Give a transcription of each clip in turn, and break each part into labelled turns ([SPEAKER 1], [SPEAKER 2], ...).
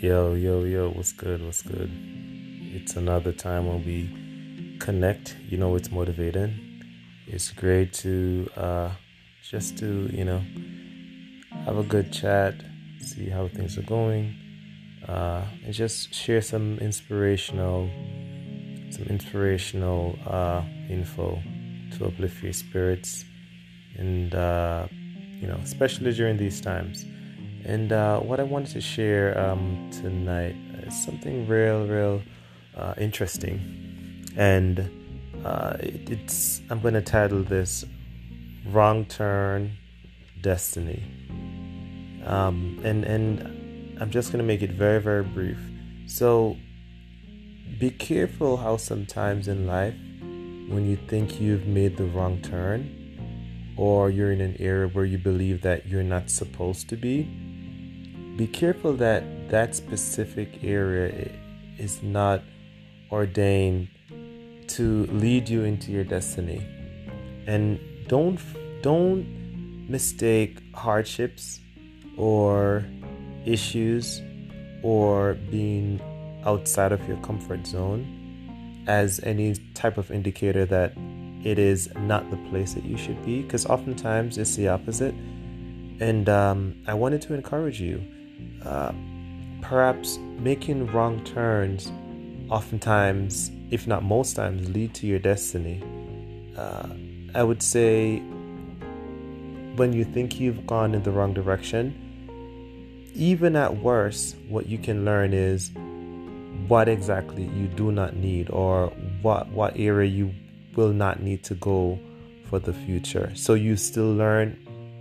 [SPEAKER 1] Yo, yo, yo, what's good? What's good? It's another time when we connect. You know, it's motivating. It's great to uh, just to, you know, have a good chat, see how things are going, uh, and just share some inspirational, some inspirational uh, info to uplift your spirits, and uh, you know, especially during these times. And uh, what I wanted to share um, tonight is something real, real uh, interesting. And uh, it, it's I'm going to title this "Wrong Turn, Destiny." Um, and and I'm just going to make it very, very brief. So be careful how sometimes in life, when you think you've made the wrong turn, or you're in an area where you believe that you're not supposed to be be careful that that specific area is not ordained to lead you into your destiny. And don't don't mistake hardships or issues or being outside of your comfort zone as any type of indicator that it is not the place that you should be because oftentimes it's the opposite. And um, i wanted to encourage you uh, perhaps making wrong turns oftentimes, if not most times, lead to your destiny. Uh, I would say when you think you've gone in the wrong direction, even at worst, what you can learn is what exactly you do not need or what what area you will not need to go for the future. So you still learn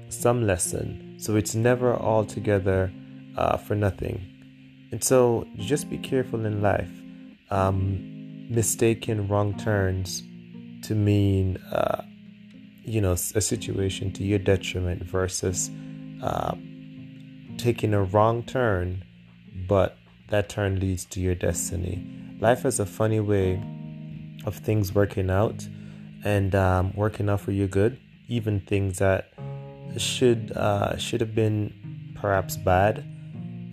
[SPEAKER 1] some lesson. So it's never altogether uh, for nothing. And so just be careful in life. Um, mistaking wrong turns to mean, uh, you know, a situation to your detriment versus uh, taking a wrong turn, but that turn leads to your destiny. Life has a funny way of things working out and um, working out for your good, even things that should uh, should have been perhaps bad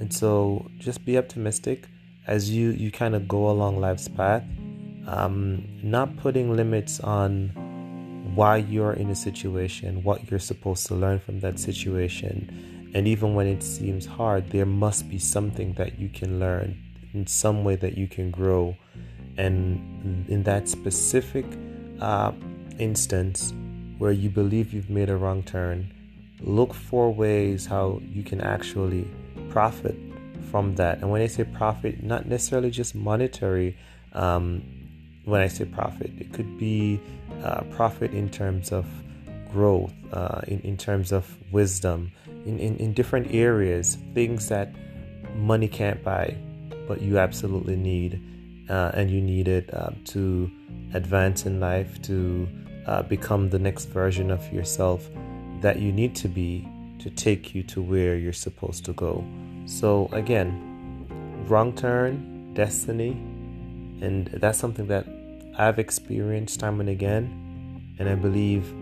[SPEAKER 1] and so just be optimistic as you, you kind of go along life's path, um, not putting limits on why you're in a situation, what you're supposed to learn from that situation. And even when it seems hard, there must be something that you can learn in some way that you can grow. And in that specific uh, instance where you believe you've made a wrong turn, look for ways how you can actually profit from that. And when I say profit, not necessarily just monetary. Um, when I say profit, it could be uh, profit in terms of growth, uh, in, in terms of wisdom, in, in, in different areas, things that money can't buy, but you absolutely need. Uh, and you need it uh, to advance in life, to uh, become the next version of yourself that you need to be to take you to where you're supposed to go. So, again, wrong turn, destiny, and that's something that I've experienced time and again. And I believe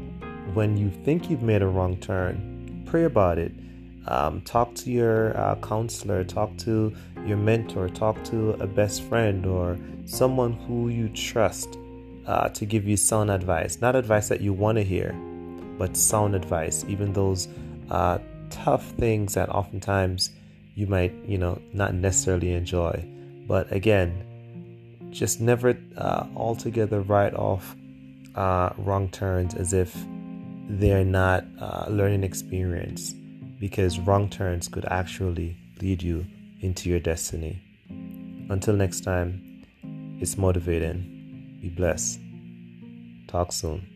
[SPEAKER 1] when you think you've made a wrong turn, pray about it. Um, talk to your uh, counselor, talk to your mentor, talk to a best friend or someone who you trust uh, to give you sound advice. Not advice that you want to hear, but sound advice, even those uh, tough things that oftentimes you might, you know, not necessarily enjoy. But again, just never uh, altogether write off uh, wrong turns as if they're not uh, learning experience because wrong turns could actually lead you into your destiny. Until next time, it's motivating. Be blessed. Talk soon.